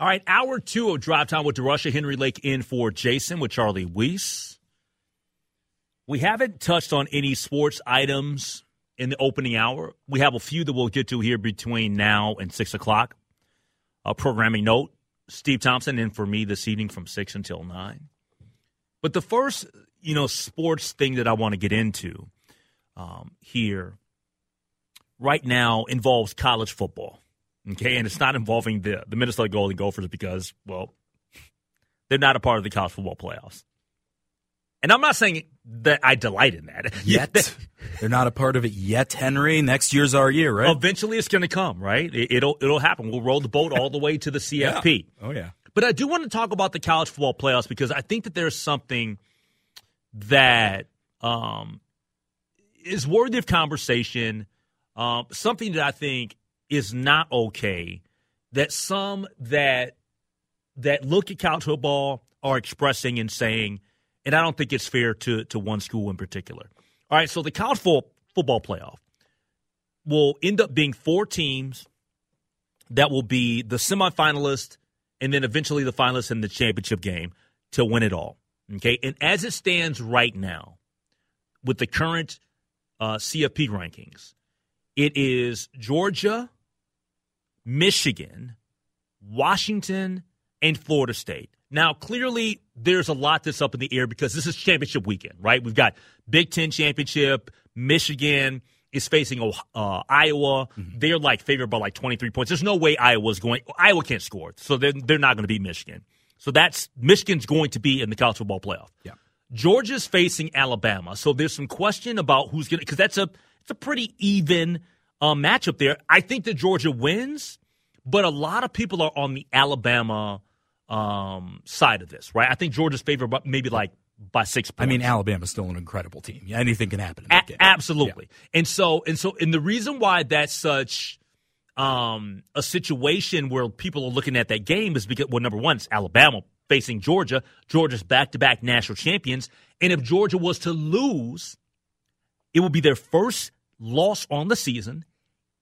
All right, hour two of Drive Time with DeRusha Henry Lake in for Jason with Charlie Weiss. We haven't touched on any sports items in the opening hour. We have a few that we'll get to here between now and 6 o'clock. A programming note Steve Thompson in for me this evening from 6 until 9. But the first, you know, sports thing that I want to get into um, here right now involves college football. Okay, and it's not involving the the Minnesota Golden Gophers because, well, they're not a part of the college football playoffs. And I'm not saying that I delight in that yet. they're not a part of it yet, Henry. Next year's our year, right? Eventually, it's going to come, right? It, will it'll happen. We'll roll the boat all the way to the CFP. yeah. Oh yeah. But I do want to talk about the college football playoffs because I think that there's something that um, is worthy of conversation. Um, something that I think is not okay that some that that look at college football are expressing and saying, and I don't think it's fair to to one school in particular. All right, so the college football playoff will end up being four teams that will be the semifinalists and then eventually the finalists in the championship game to win it all. Okay, and as it stands right now, with the current uh, CFP rankings, it is Georgia, Michigan, Washington, and Florida State. Now, clearly, there's a lot that's up in the air because this is championship weekend, right? We've got Big Ten championship. Michigan is facing uh, Iowa. Mm-hmm. They're like favored by like 23 points. There's no way Iowa's going. Iowa can't score, so they're, they're not going to beat Michigan. So that's Michigan's going to be in the college football playoff. Yeah. Georgia's facing Alabama, so there's some question about who's going to because that's a it's a pretty even um, matchup there. I think that Georgia wins, but a lot of people are on the Alabama um, side of this, right? I think Georgia's favored, maybe like by six points. I mean, Alabama's still an incredible team. Yeah, anything can happen in that A- game. Absolutely. Yeah. And so, and so, and the reason why that's such um, a situation where people are looking at that game is because, well, number one, it's Alabama facing Georgia. Georgia's back-to-back national champions, and if Georgia was to lose, it would be their first loss on the season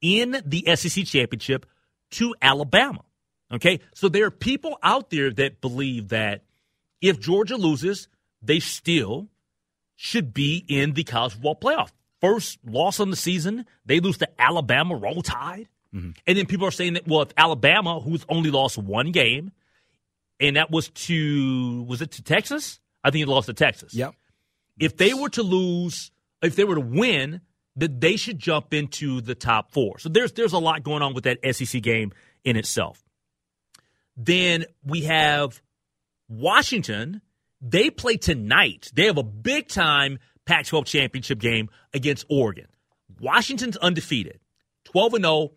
in the SEC championship to Alabama. Okay, so there are people out there that believe that if Georgia loses, they still should be in the college football playoff. First loss on the season, they lose to Alabama, roll tide. Mm-hmm. And then people are saying that, well, if Alabama, who's only lost one game, and that was to, was it to Texas? I think it lost to Texas. Yep. If they were to lose, if they were to win, that they should jump into the top four. So there's there's a lot going on with that SEC game in itself. Then we have Washington. They play tonight. They have a big time Pac 12 championship game against Oregon. Washington's undefeated, 12 and 0.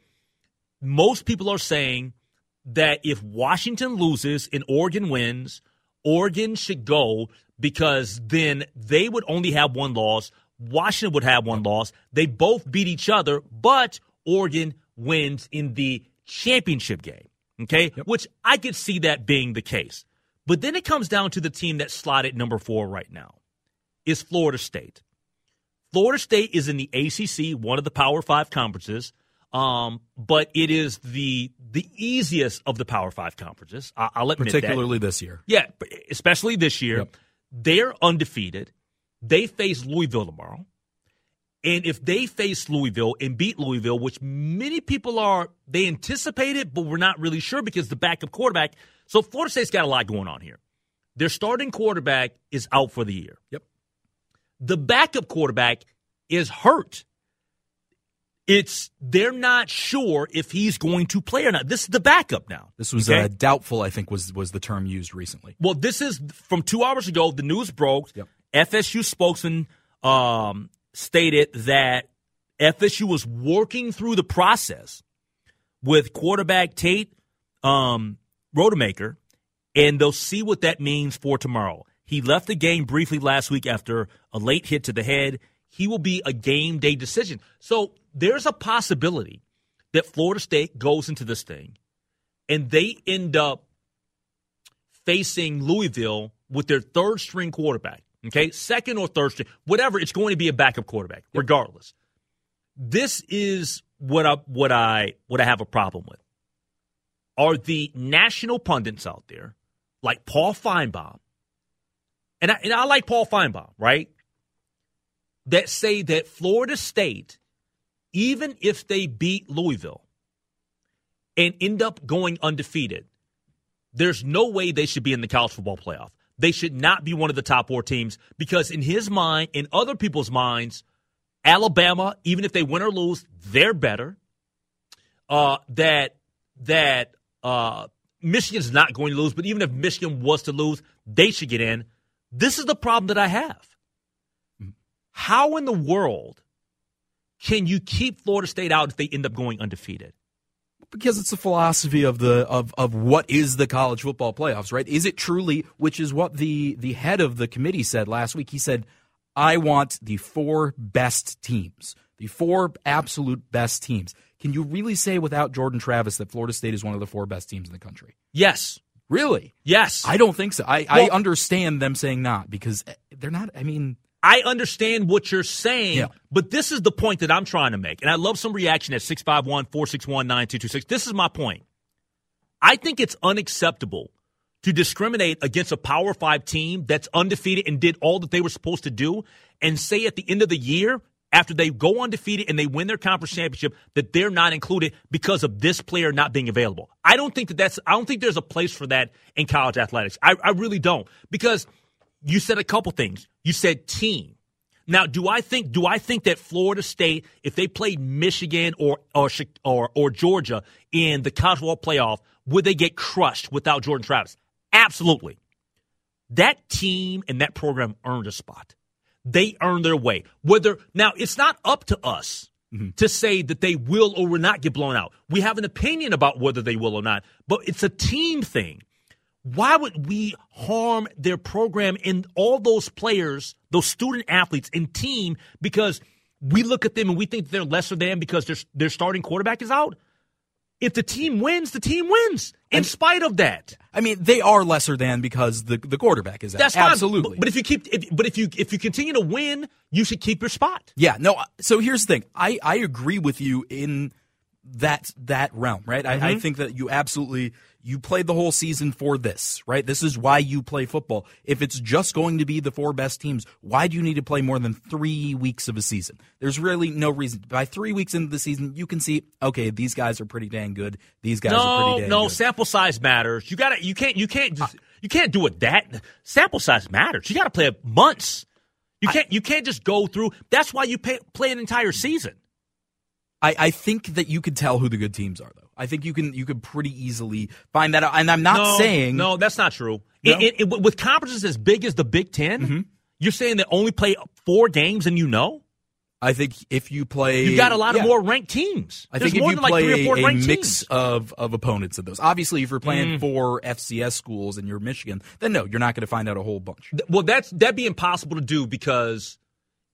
Most people are saying that if Washington loses and Oregon wins, Oregon should go because then they would only have one loss. Washington would have one loss. They both beat each other, but Oregon wins in the championship game. Okay, yep. which I could see that being the case. But then it comes down to the team that's slotted number four right now is Florida State. Florida State is in the ACC, one of the Power Five conferences, um, but it is the the easiest of the Power Five conferences. I, will admit particularly that. this year. Yeah, especially this year. Yep. They're undefeated. They face Louisville tomorrow. And if they face Louisville and beat Louisville, which many people are, they anticipate it, but we're not really sure because the backup quarterback. So Florida State's got a lot going on here. Their starting quarterback is out for the year. Yep. The backup quarterback is hurt. It's they're not sure if he's going to play or not. This is the backup now. This was okay? uh, doubtful. I think was was the term used recently. Well, this is from two hours ago. The news broke. Yep. FSU spokesman um, stated that FSU was working through the process with quarterback Tate um, and they'll see what that means for tomorrow. He left the game briefly last week after a late hit to the head. He will be a game day decision. So there's a possibility that Florida State goes into this thing and they end up facing Louisville with their third string quarterback. Okay, second or third string, whatever. It's going to be a backup quarterback, regardless. This is what I what I what I have a problem with. Are the national pundits out there like Paul Finebaum, and I, and I like Paul Finebaum, right? That say that Florida State, even if they beat Louisville and end up going undefeated, there's no way they should be in the college football playoff. They should not be one of the top four teams because, in his mind, in other people's minds, Alabama, even if they win or lose, they're better. Uh, that that uh, Michigan's not going to lose, but even if Michigan was to lose, they should get in. This is the problem that I have. How in the world can you keep Florida State out if they end up going undefeated? Because it's the philosophy of the of of what is the college football playoffs, right? Is it truly, which is what the the head of the committee said last week. He said, "I want the four best teams, the four absolute best teams." Can you really say without Jordan Travis that Florida State is one of the four best teams in the country? Yes. Really? Yes. I don't think so. I, well, I understand them saying not because eh, they're not. I mean, I understand what you're saying, yeah. but this is the point that I'm trying to make. And I love some reaction at 651 461 9226. This is my point. I think it's unacceptable to discriminate against a Power Five team that's undefeated and did all that they were supposed to do and say at the end of the year, after they go undefeated and they win their conference championship, that they're not included because of this player not being available. I don't think that that's, I don't think there's a place for that in college athletics. I, I really don't. Because you said a couple things. You said team. Now, do I think do I think that Florida State, if they played Michigan or or or, or Georgia in the college playoff, would they get crushed without Jordan Travis? Absolutely. That team and that program earned a spot. They earned their way. Whether now it's not up to us mm-hmm. to say that they will or will not get blown out. We have an opinion about whether they will or not, but it's a team thing why would we harm their program and all those players, those student athletes and team because we look at them and we think they're lesser than because their their starting quarterback is out? If the team wins, the team wins. In and, spite of that, I mean, they are lesser than because the the quarterback is out. That's absolutely. But, but, if you keep, if, but if you if you continue to win, you should keep your spot. Yeah. No. So here's the thing. I I agree with you in that that realm, right? Mm-hmm. I, I, mm-hmm. think that you absolutely you play the whole season for this, right? This is why you play football. If it's just going to be the four best teams, why do you need to play more than three weeks of a season? There's really no reason. By three weeks into the season, you can see, okay, these guys are pretty dang good. These guys no, are pretty dang no, good. No, sample size matters. You gotta you can't you can't just you can't do it that sample size matters. You gotta play months. You can't you can't just go through that's why you pay, play an entire season. I, I think that you could tell who the good teams are, though. I think you can you could pretty easily find that out. And I'm not no, saying no, that's not true. No? It, it, it, with conferences as big as the Big 10 mm-hmm. you're saying that only play four games and you know. I think if you play, you got a lot yeah. of more ranked teams. I There's think if you play like a, a mix of, of opponents of those, obviously, if you're playing mm. for FCS schools and you're Michigan, then no, you're not going to find out a whole bunch. Well, that's that'd be impossible to do because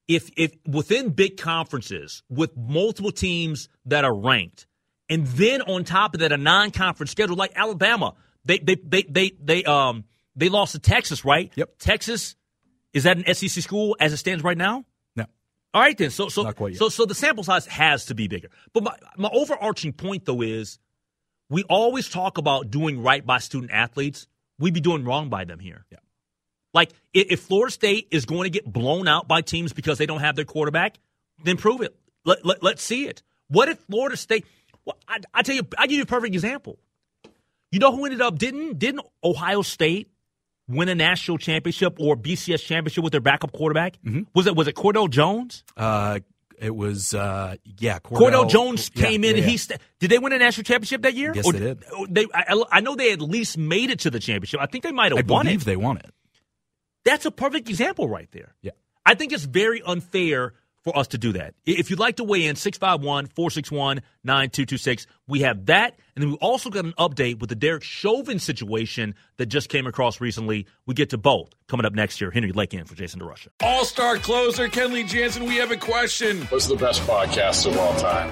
if if within big conferences with multiple teams that are ranked, and then on top of that a non-conference schedule like Alabama, they they they they they um they lost to Texas, right? Yep. Texas is that an SEC school as it stands right now? No. All right then. So so so so the sample size has to be bigger. But my my overarching point though is we always talk about doing right by student athletes. We'd be doing wrong by them here. Yeah. Like, if Florida State is going to get blown out by teams because they don't have their quarterback, then prove it. Let, let, let's see it. What if Florida State? Well, I, I tell you, I give you a perfect example. You know who ended up didn't didn't Ohio State win a national championship or BCS championship with their backup quarterback? Mm-hmm. Was it was it Cardale Jones? Uh, it was uh, yeah. Cordell, Cardale Jones came yeah, in yeah, and he st- did they win a national championship that year? Yes, or, they did. They I, I, know they at least made it to the championship. I think they might have won it. they won it. That's a perfect example right there. Yeah. I think it's very unfair for us to do that. If you'd like to weigh in, 651 461 9226. We have that. And then we also got an update with the Derek Chauvin situation that just came across recently. We get to both coming up next year. Henry Lake in for Jason DeRusha. All star closer, Kenley Jansen, we have a question. What's the best podcast of all time?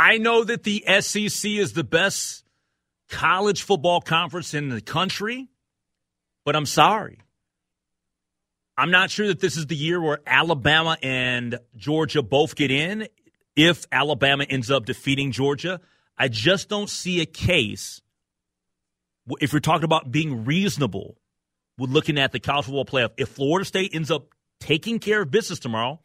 I know that the SEC is the best college football conference in the country, but I'm sorry. I'm not sure that this is the year where Alabama and Georgia both get in. If Alabama ends up defeating Georgia, I just don't see a case. If you're talking about being reasonable with looking at the college football playoff, if Florida State ends up taking care of business tomorrow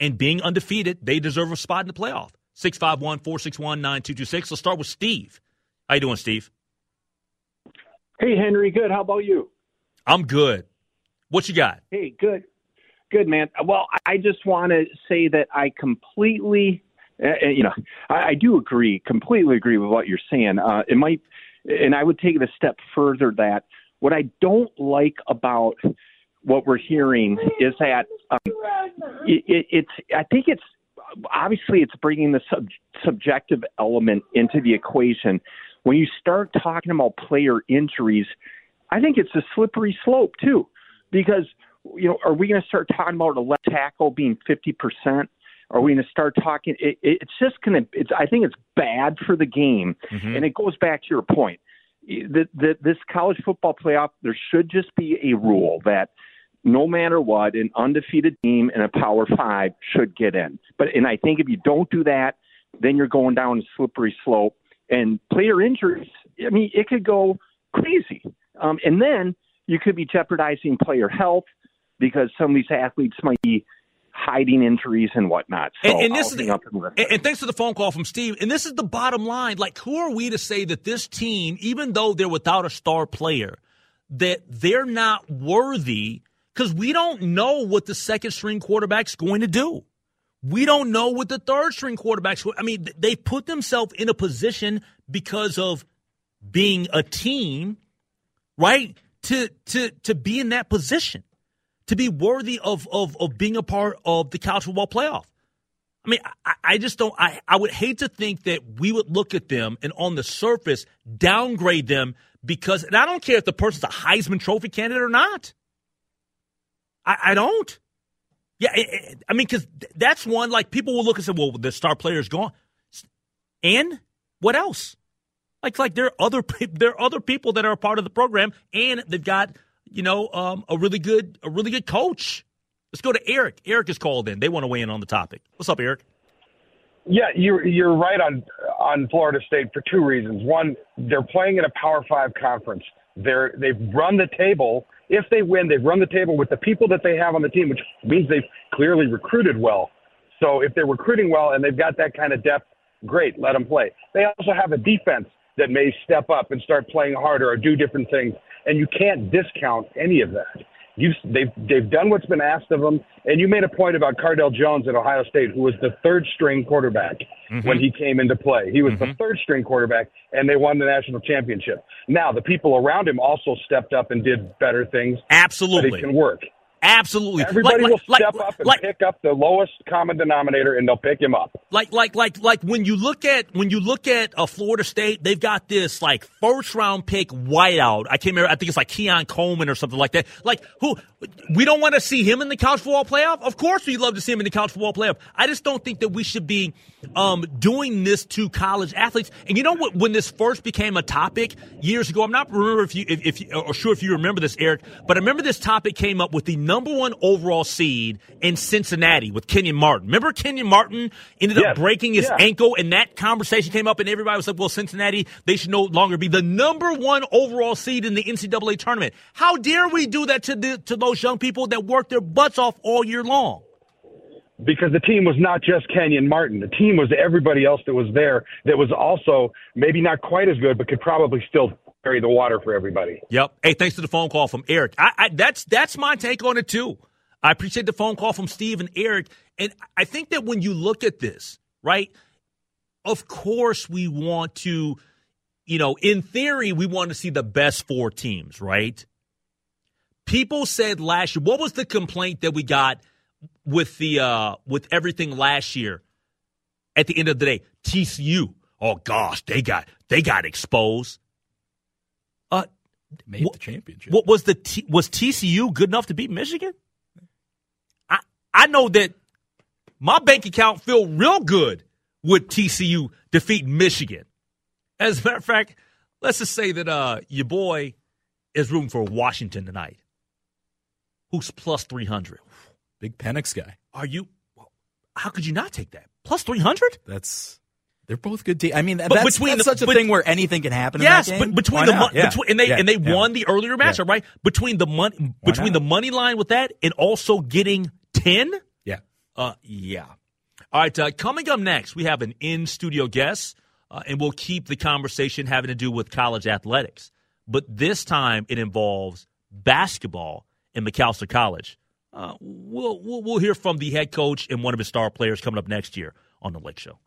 and being undefeated, they deserve a spot in the playoff. 651 461 9226. Let's start with Steve. How you doing, Steve? Hey, Henry. Good. How about you? I'm good. What you got? Hey, good. Good, man. Well, I just want to say that I completely, uh, you know, I, I do agree, completely agree with what you're saying. Uh, it might, and I would take it a step further that what I don't like about what we're hearing is that um, it, it, it's, I think it's obviously it's bringing the sub- subjective element into the equation. When you start talking about player injuries, I think it's a slippery slope too, because you know, are we going to start talking about a left tackle being fifty percent? Are we going to start talking? It, it's just going to. It's. I think it's bad for the game, mm-hmm. and it goes back to your point. That this college football playoff, there should just be a rule that no matter what, an undefeated team in a Power Five should get in. But and I think if you don't do that, then you're going down a slippery slope. And player injuries, I mean, it could go crazy. Um, and then you could be jeopardizing player health because some of these athletes might be hiding injuries and whatnot. So and, and this is the, and, and, thanks for the phone call from Steve. And this is the bottom line. Like, who are we to say that this team, even though they're without a star player, that they're not worthy because we don't know what the second string quarterback's going to do. We don't know what the third string quarterback's. I mean, they put themselves in a position because of being a team, right? To to to be in that position, to be worthy of of of being a part of the college football playoff. I mean, I, I just don't. I I would hate to think that we would look at them and on the surface downgrade them because, and I don't care if the person's a Heisman Trophy candidate or not. I, I don't. Yeah, I mean, because that's one, like, people will look and say, well, the star player is gone. And what else? Like, like there are other there are other people that are a part of the program, and they've got you know um, a really good a really good coach. Let's go to Eric. Eric is called in. They want to weigh in on the topic. What's up, Eric? Yeah, you're you're right on on Florida State for two reasons. One, they're playing in a Power Five conference. They're they've run the table if they win, they've run the table with the people that they have on the team, which means they've clearly recruited well. So if they're recruiting well and they've got that kind of depth, great, let them play. They also have a defense that may step up and start playing harder or do different things, and you can't discount any of that. You've, they've they've done what's been asked of them, and you made a point about Cardale Jones at Ohio State, who was the third string quarterback mm-hmm. when he came into play. He was mm-hmm. the third string quarterback, and they won the national championship. Now the people around him also stepped up and did better things. Absolutely, it can work. Absolutely. Everybody like, will like, step like, up and pick up the lowest common denominator, and they'll pick him up. Like, like, like, like when you look at when you look at a Florida State, they've got this like first round pick wideout. I can't remember. I think it's like Keon Coleman or something like that. Like who? We don't want to see him in the college football playoff. Of course, we'd love to see him in the college football playoff. I just don't think that we should be um, doing this to college athletes. And you know what? When this first became a topic years ago, I'm not remember if you if, if or sure if you remember this, Eric, but I remember this topic came up with the number one overall seed in Cincinnati with Kenyon Martin. Remember Kenyon Martin ended yes. up breaking his yeah. ankle, and that conversation came up, and everybody was like, "Well, Cincinnati, they should no longer be the number one overall seed in the NCAA tournament." How dare we do that to the, to those young people that work their butts off all year long? because the team was not just Kenyon Martin. The team was everybody else that was there that was also maybe not quite as good, but could probably still carry the water for everybody. Yep. Hey, thanks to the phone call from Eric. I, I, that's that's my take on it too. I appreciate the phone call from Steve and Eric, and I think that when you look at this, right? Of course, we want to, you know, in theory, we want to see the best four teams, right? People said last year, what was the complaint that we got with the uh with everything last year? At the end of the day, TCU. Oh gosh, they got they got exposed. Uh, Made What- the championship. what was the T, was TCU good enough to beat Michigan? I I know that my bank account feel real good with TCU defeat Michigan. As a matter of fact, let's just say that uh your boy is rooting for Washington tonight. Who's plus three hundred? Big Penix guy. Are you? How could you not take that plus three hundred? That's they're both good teams. I mean, But that's, between that's the- such a but- thing where anything can happen. Yes, in that game. but between Why the mon- Yeah. between, and they Yeah, and they yeah. won the earlier matchup, right? Between the money between the money line with that and also getting ten. Yeah. Uh, yeah. All right. Uh, coming up next, we have an in studio guest, uh, and we'll keep the conversation having to do with college athletics. But this time, it involves basketball in Macalester College. Uh, we'll, we'll we'll hear from the head coach and one of his star players coming up next year on the Lake Show.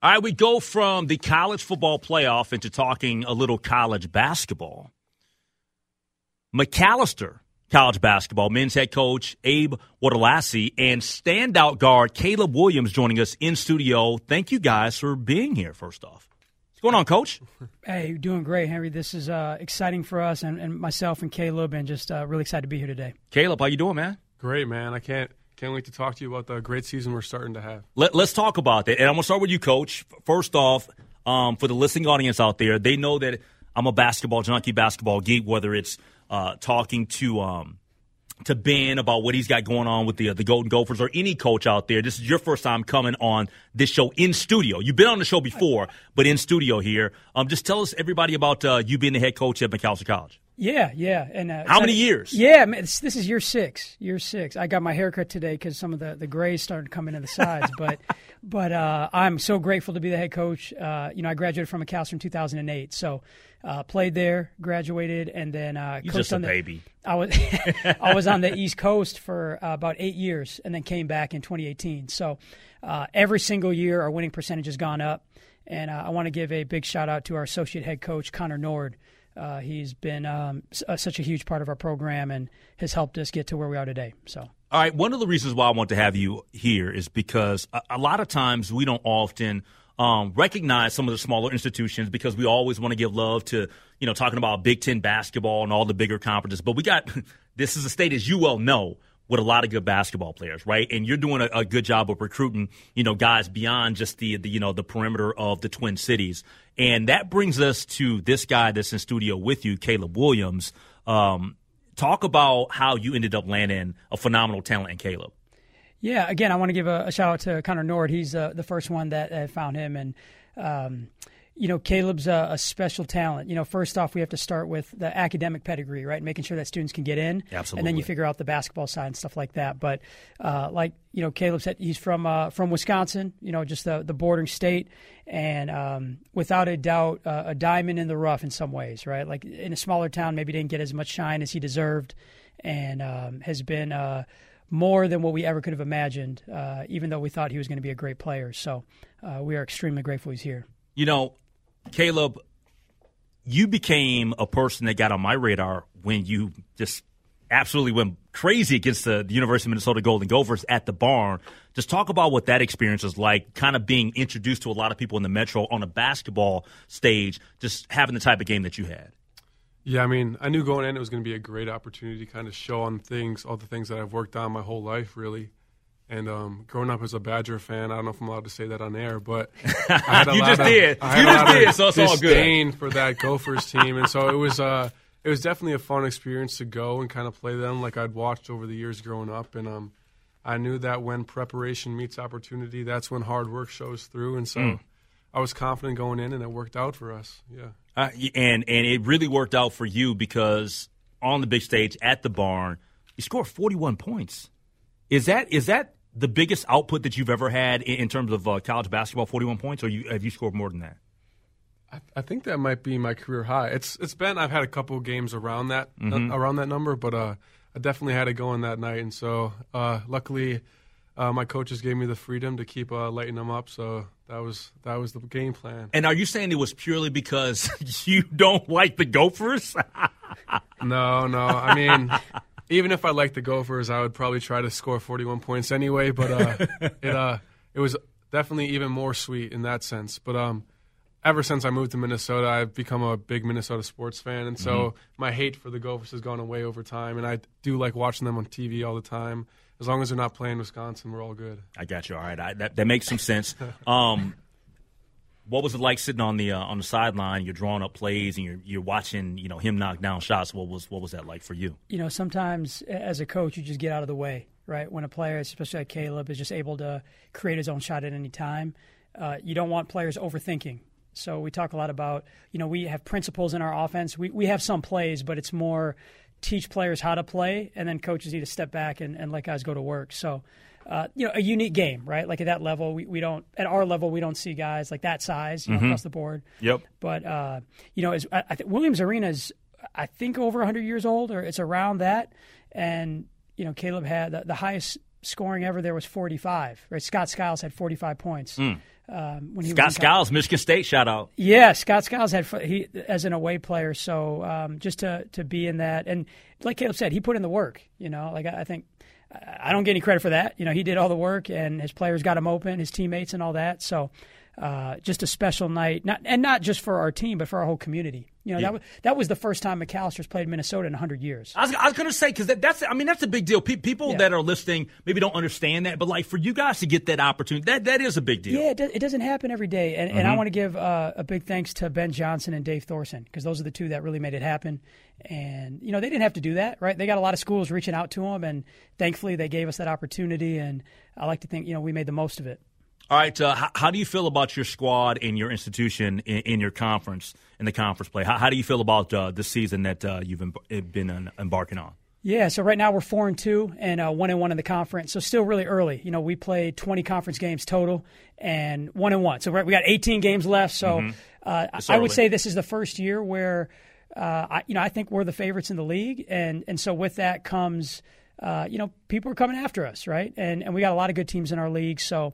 All right, we go from the college football playoff into talking a little college basketball. Macalester college basketball men's head coach Abe Woldeslassie and standout guard Caleb Williams joining us in studio. Thank you guys for being here. First off, what's going on, Coach? Hey, you're doing great, Henry. This is uh, exciting for us and, and myself and Caleb, and just uh, really excited to be here today. Caleb, how you doing, man? Great, man. I can't can't wait to talk to you about the great season we're starting to have. Let, us talk about that. And I'm going to start with you, Coach. First off, um, for the listening audience out there, they know that I'm a basketball junkie, basketball geek, whether it's uh, talking to. Um, to Ben about what he's got going on with the uh, the Golden Gophers or any coach out there. This is your first time coming on this show in studio. You've been on the show before, but in studio here. Um, just tell us everybody about uh, you being the head coach at Macalester College. Yeah, yeah. And uh, How many excited- years? Yeah, man, this, this is year six. Year six. I got my haircut today because some of the the grays started coming in the sides, but but uh, I'm so grateful to be the head coach. Uh, you know, I graduated from Macalester in 2008, so uh, played there, graduated, and then uh, You're coached just a on the, baby. I was I was on the East Coast for uh, about eight years, and then came back in 2018. So uh, every single year, our winning percentage has gone up, and uh, I want to give a big shout out to our associate head coach Connor Nord. Uh, he's been um, s- uh, such a huge part of our program and has helped us get to where we are today. So. All right. One of the reasons why I want to have you here is because a, a lot of times we don't often um, recognize some of the smaller institutions because we always want to give love to, you know, talking about Big Ten basketball and all the bigger conferences. But we got this is a state, as you well know, with a lot of good basketball players, right? And you're doing a, a good job of recruiting, you know, guys beyond just the, the, you know, the perimeter of the Twin Cities. And that brings us to this guy that's in studio with you, Caleb Williams. Um, talk about how you ended up landing a phenomenal talent in Caleb. Yeah, again, I want to give a, a shout out to Connor Nord. He's uh, the first one that found him, and um, you know, Caleb's a, a special talent. You know, first off, we have to start with the academic pedigree, right? Making sure that students can get in, and then you figure out the basketball side and stuff like that. But uh, like you know, Caleb said, he's from uh, from Wisconsin. You know, just the the bordering state, and um, without a doubt, uh, a diamond in the rough in some ways, right? Like in a smaller town, maybe didn't get as much shine as he deserved, and um, has been. Uh, more than what we ever could have imagined, uh, even though we thought he was going to be a great player. So uh, we are extremely grateful he's here. You know, Caleb, you became a person that got on my radar when you just absolutely went crazy against the, the University of Minnesota Golden Gophers at the barn. Just talk about what that experience was like, kind of being introduced to a lot of people in the Metro on a basketball stage, just having the type of game that you had. Yeah, I mean, I knew going in it was going to be a great opportunity to kind of show on things, all the things that I've worked on my whole life, really. And um, growing up as a Badger fan, I don't know if I'm allowed to say that on air, but I had a You lot just of, did. I had You a just did, so it's all good. disdain for that Gophers team, and so it was. Uh, it was definitely a fun experience to go and kind of play them like I'd watched over the years growing up, and um, I knew that when preparation meets opportunity, that's when hard work shows through, and so Mm. I was confident going in, and it worked out for us. Yeah. Uh, and and it really worked out for you because on the big stage at the barn. You score 41 points. Is that is that the biggest output that you've ever had in, in terms of uh, college basketball? 41 points, or you, have you scored more than that? I, I, think that might be my career high. It's it's been I've had a couple games around that mm-hmm. uh, around that number, but uh, I definitely had it going that night, and so uh, luckily uh, my coaches gave me the freedom to keep uh, lighting them up. So that was that was the game plan. And are you saying it was purely because you don't like the Gophers? no, no. I mean, even if I liked the Gophers, I would probably try to score 41 points anyway. But uh, it uh, it was definitely even more sweet in that sense. But um, ever since I moved to Minnesota, I've become a big Minnesota sports fan, and so mm-hmm. my hate for the Gophers has gone away over time. And I do like watching them on TV all the time as long as they're not playing Wisconsin, we're all good. I got you. All right, I, that that makes some sense. Um, what was it like sitting on the uh, on the sideline? You're drawing up plays and you're you're watching you know him knock down shots. What was what was that like for you? You know, sometimes as a coach, you just get out of the way, right? When a player, especially like Caleb, is just able to create his own shot at any time, uh, you don't want players overthinking. So we talk a lot about, you know, we have principles in our offense. We we have some plays, but it's more teach players how to play, and then coaches need to step back and, and let guys go to work. So, uh, you know, a unique game, right? Like at that level, we, we don't at our level we don't see guys like that size you know, mm-hmm. across the board. Yep. But uh, you know, as, I, I th- Williams Arena is I think over 100 years old, or it's around that. And you know, Caleb had the, the highest scoring ever there was 45. Right, Scott Skiles had 45 points. Mm. Um, when he Scott Skiles, Michigan State, shout out. Yeah, Scott Skiles had he as an away player, so um, just to to be in that, and like Caleb said, he put in the work. You know, like I, I think I don't get any credit for that. You know, he did all the work, and his players got him open, his teammates, and all that. So uh, just a special night, not and not just for our team, but for our whole community. You know, yeah. that was that was the first time Macalester's played Minnesota in 100 years. I was, I was going to say because that, that's I mean that's a big deal. Pe- people yeah. that are listening maybe don't understand that, but like for you guys to get that opportunity, that that is a big deal. Yeah, it, do, it doesn't happen every day, and, mm-hmm. and I mm-hmm. want to give uh, a big thanks to Ben Johnson and Dave Thorson because those are the two that really made it happen. And you know they didn't have to do that, right? They got a lot of schools reaching out to them, and thankfully they gave us that opportunity. And I like to think you know we made the most of it. All right. Uh, how, how, do you feel about your squad and your institution in, in your conference, in the conference play? How, how do you feel about uh, the season that uh, you've em- been embarking on? Yeah, so right now we're four and two and uh, one and one in the conference. So still really early. You know, we played 20 conference games total and one and one. So we got 18 games left. So mm-hmm. uh, I would say this is the first year where, uh, I, you know, I think we're the favorites in the league, and and so with that comes, uh, you know, people are coming after us, right? And and we got a lot of good teams in our league. So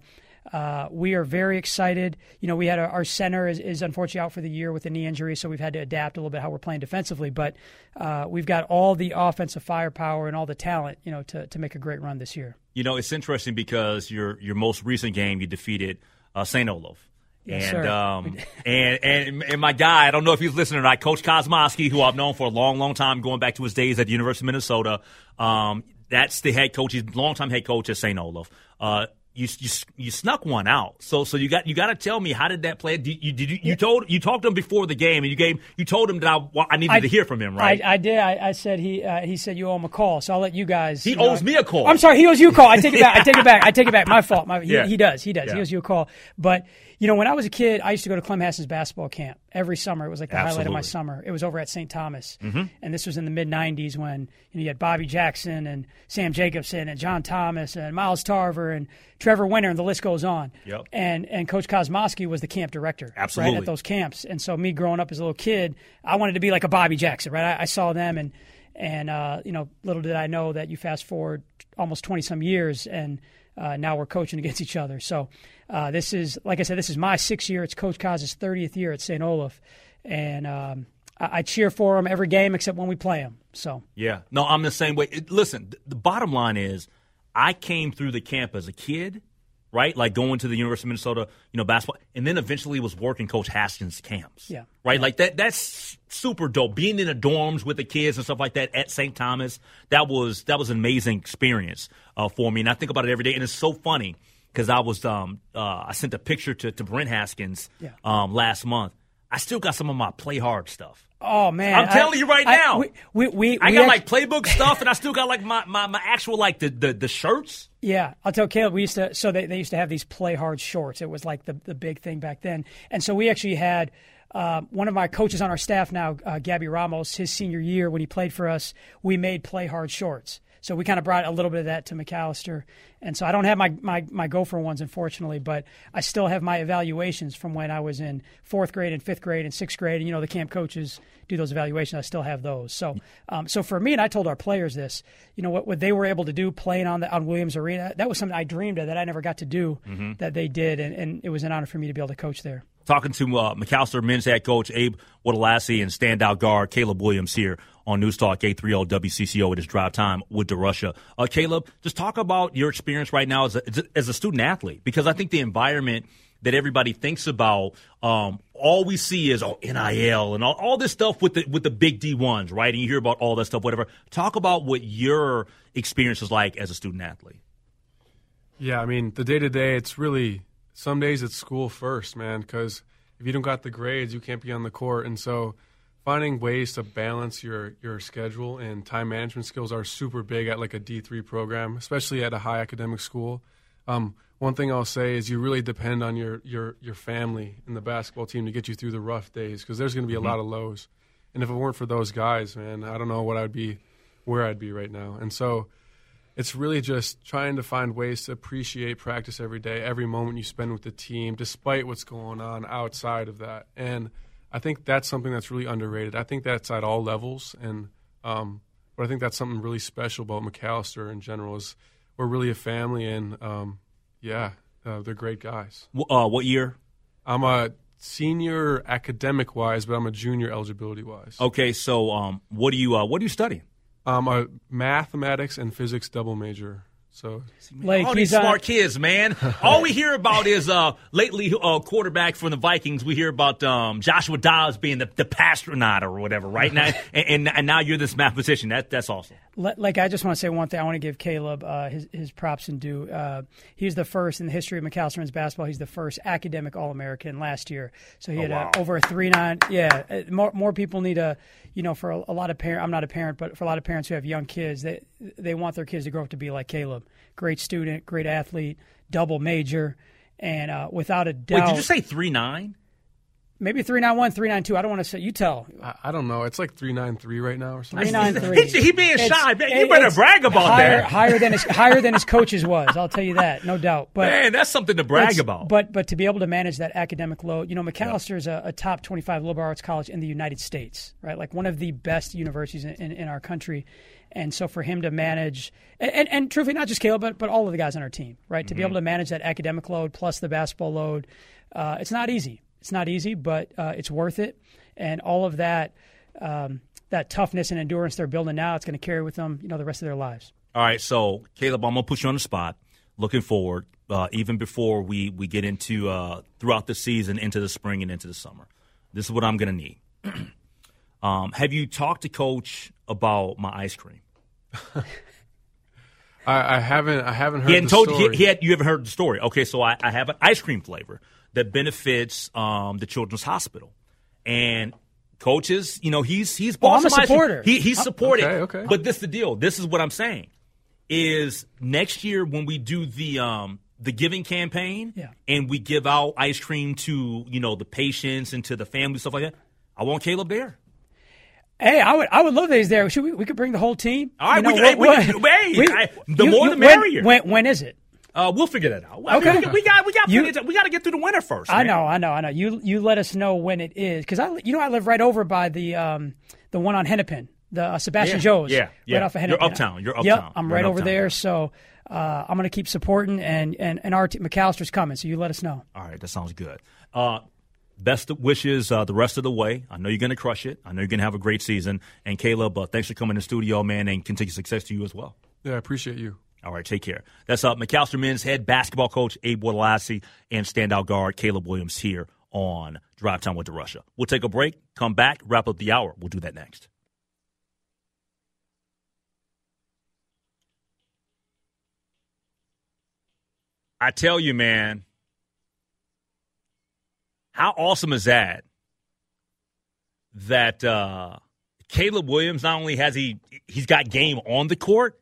uh, we are very excited. You know, we had a, our center is, is, unfortunately out for the year with a knee injury, so we've had to adapt a little bit how we're playing defensively. But uh, we've got all the offensive firepower and all the talent, you know, to, to make a great run this year. You know, it's interesting because your your most recent game you defeated uh, St. Olaf. Yes, and, um, and and and my guy, I don't know if he's listening or not, Coach Kosmoski, who I've known for a long, long time, going back to his days at the University of Minnesota. Um, that's the head coach. He's longtime head coach at St. Olaf. Uh, you, you you snuck one out. So so you got you got to tell me how did that play? Did you did you, you told you talked to him before the game and you gave you told him that I, I needed I, to hear from him, right? I, I did. I, I, said he uh, he said you owe him a call. So I'll let you guys. He you owes know, me a call. I'm sorry, he owes you a call. I take it back. I take it back. I take it back. My fault. My, he, yeah. he does. He does. Yeah. He owes you a call. But you know, when I was a kid, I used to go to Clem Haskins' basketball camp every summer. It was like the Absolutely. highlight of my summer. It was over at St. Thomas, mm-hmm. and this was in the mid '90s when you, know, you had Bobby Jackson and Sam Jacobson and John Thomas and Miles Tarver and Trevor Winter, and the list goes on. Yep. And and Coach Kosmoski was the camp director, Absolutely. right at those camps. And so me growing up as a little kid, I wanted to be like a Bobby Jackson, right? I, I saw them and. And uh, you know, little did I know that you fast forward almost twenty some years, and uh, now we're coaching against each other. So uh, this is, like I said, this is my sixth year. It's Coach Kaz's 30th year at St. Olaf. And um, I, I, cheer for him every game except when we play him. So Yeah. No, I'm the same way. It, listen, the bottom line is I came through the camp as a kid – right? Like going to the University of Minnesota, you know, basketball, and then eventually was working Coach Haskins' camps. Yeah. Right? Like that that's super dope. Being in the dorms with the kids and stuff like that at St. Thomas, that was that was an amazing experience uh, for me. And I think about it every day. And it's so funny because I was um uh, I sent a picture to, to Brent Haskins yeah. um last month. I still got some of my play hard stuff. Oh man, I'm telling I, you right I, now. We, we, we I got like playbook stuff, and I still got like my, my, my actual like the, the, the shirts. Yeah, I'll tell Caleb. We used to so they, they used to have these play hard shorts. It was like the the big thing back then, and so we actually had uh, one of my coaches on our staff now, uh, Gabby Ramos, his senior year when he played for us, we made play hard shorts. So we kind of brought a little bit of that to Macalester. And so I don't have my, my, my Gopher ones, unfortunately, but I still have my evaluations from when I was in fourth grade and fifth grade and sixth grade. And, you know, the camp coaches do those evaluations. I still have those. So um, so for me, and I told our players this, you know, what, what they were able to do playing on, the, on Williams Arena, that was something I dreamed of that I never got to do Mm-hmm. that they did. And, and it was an honor for me to be able to coach there. Talking to uh, Macalester men's head coach Abe Woldeslassie and standout guard Caleb Williams here on News Talk 830 WCCO. It is drive time with DeRusha. Uh, Caleb, just talk about your experience right now as a, as a student athlete because I think the environment that everybody thinks about, um, all we see is oh NIL and all, all this stuff with the with the big D ones, right? And you hear about all that stuff, whatever. Talk about what your experience is like as a student athlete. Yeah, I mean, the day to day, it's really some days it's school first, man, because if you don't got the grades, you can't be on the court. And so finding ways to balance your, your schedule and time management skills are super big at like a D3 program, especially at a high academic school. Um, one thing I'll say is you really depend on your, your, your family and the basketball team to get you through the rough days because there's going to be a lot of lows. And if it weren't for those guys, man, I don't know what I'd be, where I'd be right now. And so it's really just trying to find ways to appreciate practice every day, every moment you spend with the team, despite what's going on outside of that. And I think that's something that's really underrated. I think that's at all levels, and um, but I think that's something really special about Macalester in general. Is we're really a family, and um, yeah, uh, they're great guys. Uh, what year? I'm a senior academic wise, but I'm a junior eligibility wise. Okay, so um, what do you uh, what are you studying? I'm a mathematics and physics double major. So Like all these he's on- smart kids, man. All we hear about is uh, lately uh, quarterback from the Vikings. We hear about um, Joshua Dobbs being the, the Passtronaut or whatever, right now, and, and and now you're this mathematician. That that's awesome. Like I just want to say one thing. I want to give Caleb uh, his his props and due. Uh, he's the first in the history of Macalester men's basketball. He's the first academic All American last year. So he had wow. uh, over a three nine. Yeah, uh, more more people need a you know for a, a lot of parent. I'm not a parent, but for a lot of parents who have young kids, they they want their kids to grow up to be like Caleb. Great student, great athlete, double major, and uh, without a doubt, Wait, did you say three nine? Maybe three nine one, three nine two? I don't want to say. You tell. I, I don't know. It's like three nine three right now or something. Three nine three. He, he being It's- shy. Man, you better brag about higher, that. Higher than his higher than his coaches was. I'll tell you that, no doubt. But Man, that's something to brag about. But but to be able to manage that academic load, you know, Macalester is a, a top twenty five liberal arts college in the United States, right? Like one of the best universities in, in, in our country. And so for him to manage, and, and, and truthfully, not just Caleb, but, but all of the guys on our team, right? To be Mm-hmm. able to manage that academic load plus the basketball load, uh, it's not easy. It's not easy, but uh, it's worth it. And all of that, um, that toughness and endurance they're building now, it's going to carry with them, you know, the rest of their lives. All right, so Caleb, I'm gonna put you on the spot. Looking forward, uh, even before we we get into uh, throughout the season, into the spring and into the summer. This is what I'm gonna need. um, have you talked to Coach about my ice cream? I, I haven't. I haven't heard. He hadn't the told you. story. He, he had. You haven't heard the story. Okay, so I, I have an ice cream flavor that benefits um, the Children's Hospital, and coaches, you know, he's he's bought Oh, I'm a some ice cream. supporter. He, he's supported. Okay, okay. But this is the deal. This is what I'm saying. Is next year when we do the um the giving campaign, Yeah. and we give out ice cream to you know the patients and to the family stuff like that. I want Caleb there. Hey, I would I would love that he's there. Should we we could bring the whole team? All right, You know, we could- what- we could- what- hey, I- the more the when- merrier. When, when is it? Uh, we'll figure that out. I mean, Okay. we, we got we got You- plenty we got to get through the winter first. I man. know, I know, I know. You you let us know when it is because I you know I live right over by the um the one on Hennepin, the uh, Sebastian Yeah, Joe's. yeah, yeah. Right off of You're uptown, you're Yep, uptown. I'm You're right over uptown there. guy. So uh, I'm going to keep supporting and and and our t- Macalester's coming. So you let us know. All right, that sounds good. Uh, best of wishes uh, the rest of the way. I know you're going to crush it. I know you're going to have a great season. And Caleb, uh, thanks for coming to the studio, man, and continued success to you as well. Yeah, I appreciate you. All right, take care. That's uh, Macalester men's head basketball coach Abe Woldeslassie and standout guard Caleb Williams here on Drive Time with DeRusha. We'll take a break, come back, wrap up the hour. We'll do that next. I tell you, man, how awesome is that? That uh, Caleb Williams not only has he he's got game on the court,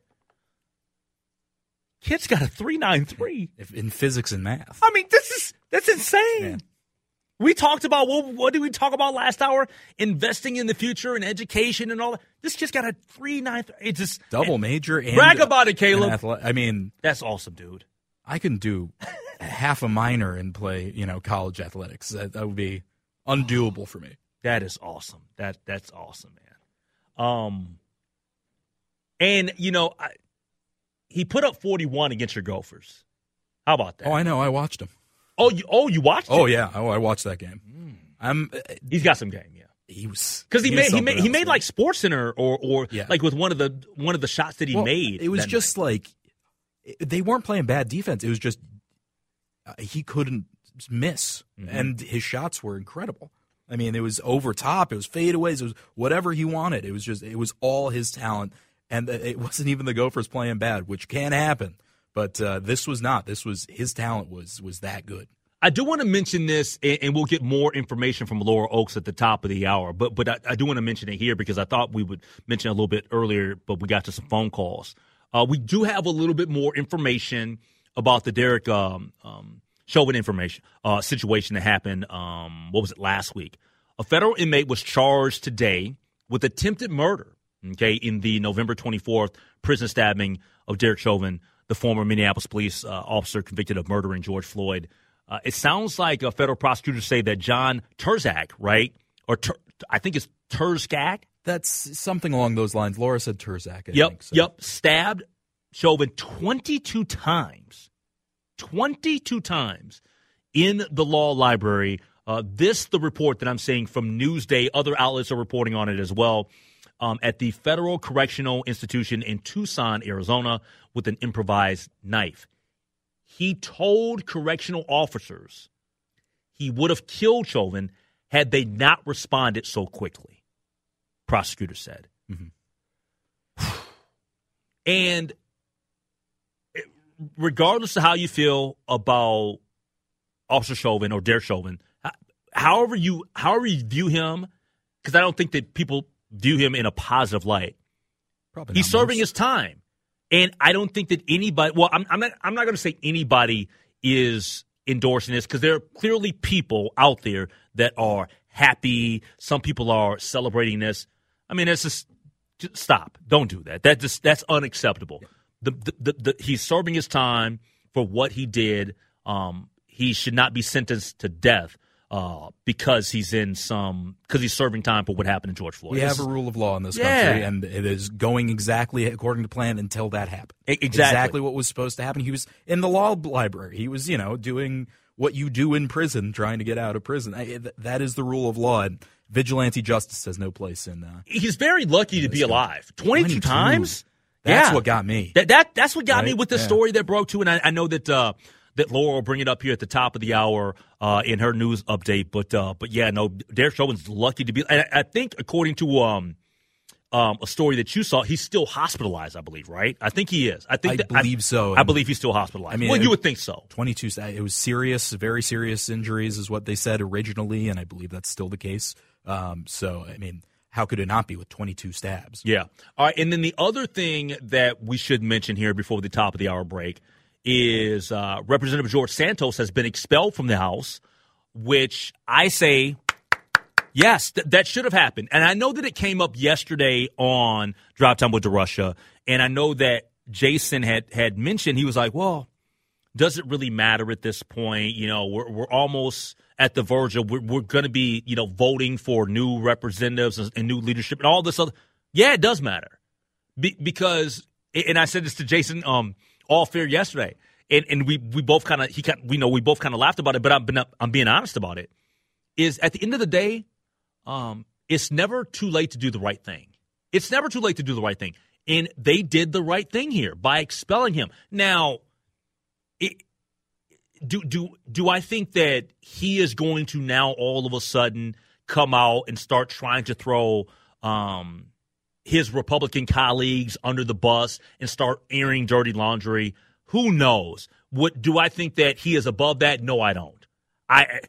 kid's got a three nine three. If- in physics and math. I mean, this is that's insane. We talked about what, what did we talk about last hour? Investing in the future and education and all that. This kid's got a three nine. It's just Double major. And brag about it, Caleb. athle- I mean, That's awesome, dude. I can do half a minor and play, you know, college athletics. That, that would be undoable for me. That is awesome. That that's awesome, man. Um, and you know, I, he put up forty one against your Gophers. How about that? Oh, I know. I watched him. Oh, you oh you watched? Oh it? yeah. Oh, I watched that game. I'm. uh, He's got some game, yeah. He was Because he, was made he made he made like SportsCenter or or Yeah. like with one of the one of the shots that he Well, made. It was just night. like they weren't playing bad defense. It was just uh, he couldn't miss, Mm-hmm. and his shots were incredible. I mean, it was over top, it was fadeaways, it was whatever he wanted. It was just it was all his talent, and it wasn't even the Gophers playing bad, which can happen. But uh, this was not. This was his talent was was that good. I do want to mention this, and, and we'll get more information from Laura Oaks at the top of the hour. But but I, I do want to mention it here because I thought we would mention it a little bit earlier, but we got to some phone calls. Uh, we do have a little bit more information about the Derek um, um, Chauvin information uh, situation that happened. Um, what was it last week? A federal inmate was charged today with attempted murder. Okay, in the November twenty fourth prison stabbing of Derek Chauvin, the former Minneapolis police uh, officer convicted of murdering George Floyd. Uh, it sounds like a federal prosecutor say that John Turscak, right, or Tur- I think it's Turscak. That's something along those lines. Laura said Turscak. I Yep, think, so. yep. Stabbed Chauvin 22 times. 22 times in the law library. Uh, this, the report that I'm seeing from Newsday, other outlets are reporting on it as well. Um, at the Federal Correctional Institution in Tucson, Arizona, with an improvised knife. He told correctional officers he would have killed Chauvin had they not responded so quickly, prosecutor said. And regardless of how you feel about Officer Chauvin or Derek Chauvin, however you however you view him, because I don't think that people view him in a positive light. Probably He's serving most. his time, and I don't think that anybody. Well, I'm, I'm not. I'm not going to say anybody is endorsing this because there are clearly people out there that are happy. Some people are celebrating this. I mean, it's just, just stop. Don't do that. That just that's unacceptable. The, the, the, the he's serving his time for what he did. Um, he should not be sentenced to death uh, because he's in some because he's serving time for what happened to George Floyd. We have a rule of law in this Yeah. country, and it is going exactly according to plan until that happened. Exactly. Exactly what was supposed to happen. He was in the law library. He was, you know, doing what you do in prison, trying to get out of prison. I, th- that is the rule of law, and vigilante justice has no place in. Uh, he's very lucky to be alive. 22, 22. times? That's Yeah. what got me. That, that That's what got me with the Yeah. story that broke too. And I, I know that uh, that Laura will bring it up here at the top of the hour uh, in her news update. But uh, but yeah, no, Derek Chauvin's lucky to be. And I, I think according to um, um, a story that you saw, he's still hospitalized. I believe, right? I think he is. I think I that- believe so. I believe he's still hospitalized. I mean, well, it- you would think so. 22 it was serious very serious injuries is what they said originally and i believe that's still the case um, so i mean how could it not be with 22 stabs Yeah. All right. And then the other thing that we should mention here before the top of the hour break is uh, Representative George Santos has been expelled from the House, which I say, yes, th- that should have happened. And I know that it came up yesterday on Drive Time with DeRusha, and I know that Jason had had mentioned he was like, well, does it really matter at this point? You know, we're we're almost at the verge of we're, we're going to be you know voting for new representatives and, and new leadership and all this other. Yeah, it does matter be, because and I said this to Jason um all fair yesterday, and and we we both kind of he kind we know we both kind of laughed about it, but I'm been I'm being honest about it. Is at the end of the day, um, it's never too late to do the right thing. It's never too late to do the right thing, and they did the right thing here by expelling him. Now it, do do do I think that he is going to now all of a sudden come out and start trying to throw um, his Republican colleagues under the bus and start airing dirty laundry? Who knows? What do I think that he is above that? No, I don't. I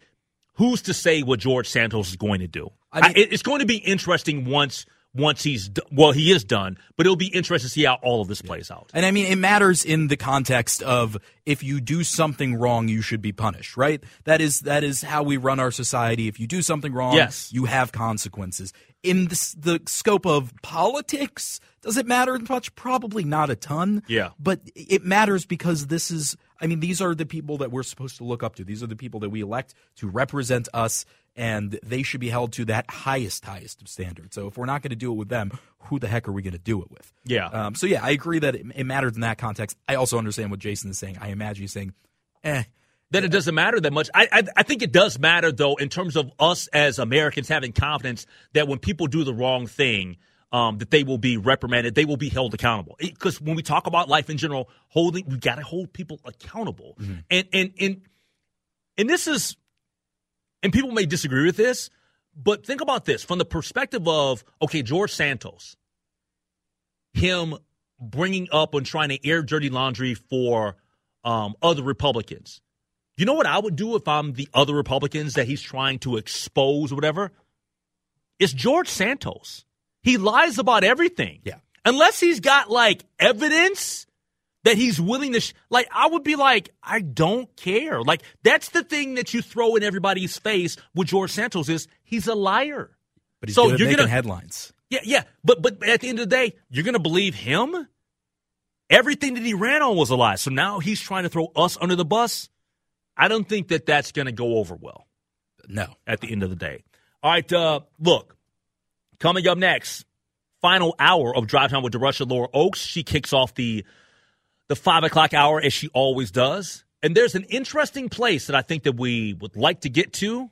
who's to say what George Santos is going to do? I mean- I- it's going to be interesting once once he's d- well, he is done. But it'll be interesting to see how all of this plays out. And I mean, it matters in the context of if you do something wrong, you should be punished, right? That is that is how we run our society. If you do something wrong, Yes. you have consequences. In the, the scope of politics, does it matter much? Probably not a ton. Yeah. But it matters because this is, I mean, these are the people that we're supposed to look up to. These are the people that we elect to represent us, and they should be held to that highest, highest of standards. So if we're not going to do it with them, who the heck are we going to do it with? Yeah. Um, so yeah, I agree that it, it matters in that context. I also understand what Jason is saying. I imagine he's saying, eh. then it doesn't matter that much. I, I I think it does matter though in terms of us as Americans having confidence that when people do the wrong thing, um, that they will be reprimanded, they will be held accountable. Because when we talk about life in general, holding we got to hold people accountable, and and and and this is, and people may disagree with this, but think about this from the perspective of okay, George Santos, him bringing up and trying to air dirty laundry for um, other Republicans. You know what I would do if I'm the other Republicans that he's trying to expose or whatever? It's George Santos. He lies about everything. Yeah. Unless he's got like evidence that he's willing to, sh- like, I would be like, I don't care. Like, that's the thing that you throw in everybody's face with George Santos is he's a liar. But he's So good at you're making gonna- headlines. Yeah, yeah. But but at the end of the day, you're gonna believe him? Everything that he ran on was a lie. So now he's trying to throw us under the bus. I don't think that that's gonna go over well No. at the end of the day. All right, uh, look, coming up next, final hour of Drive Time with DeRusha Laura Oaks. She kicks off the the five o'clock hour as she always does. And there's an interesting place that I think that we would like to get to.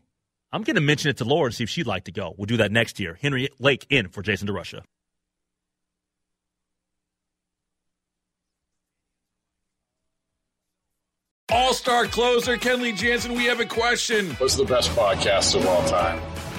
I'm going to mention it to Laura and see if she'd like to go. We'll do that next year. Henry Lake in for Jason DeRusha. All star closer Kenley Jansen, we have a question. What's the best podcast of all time?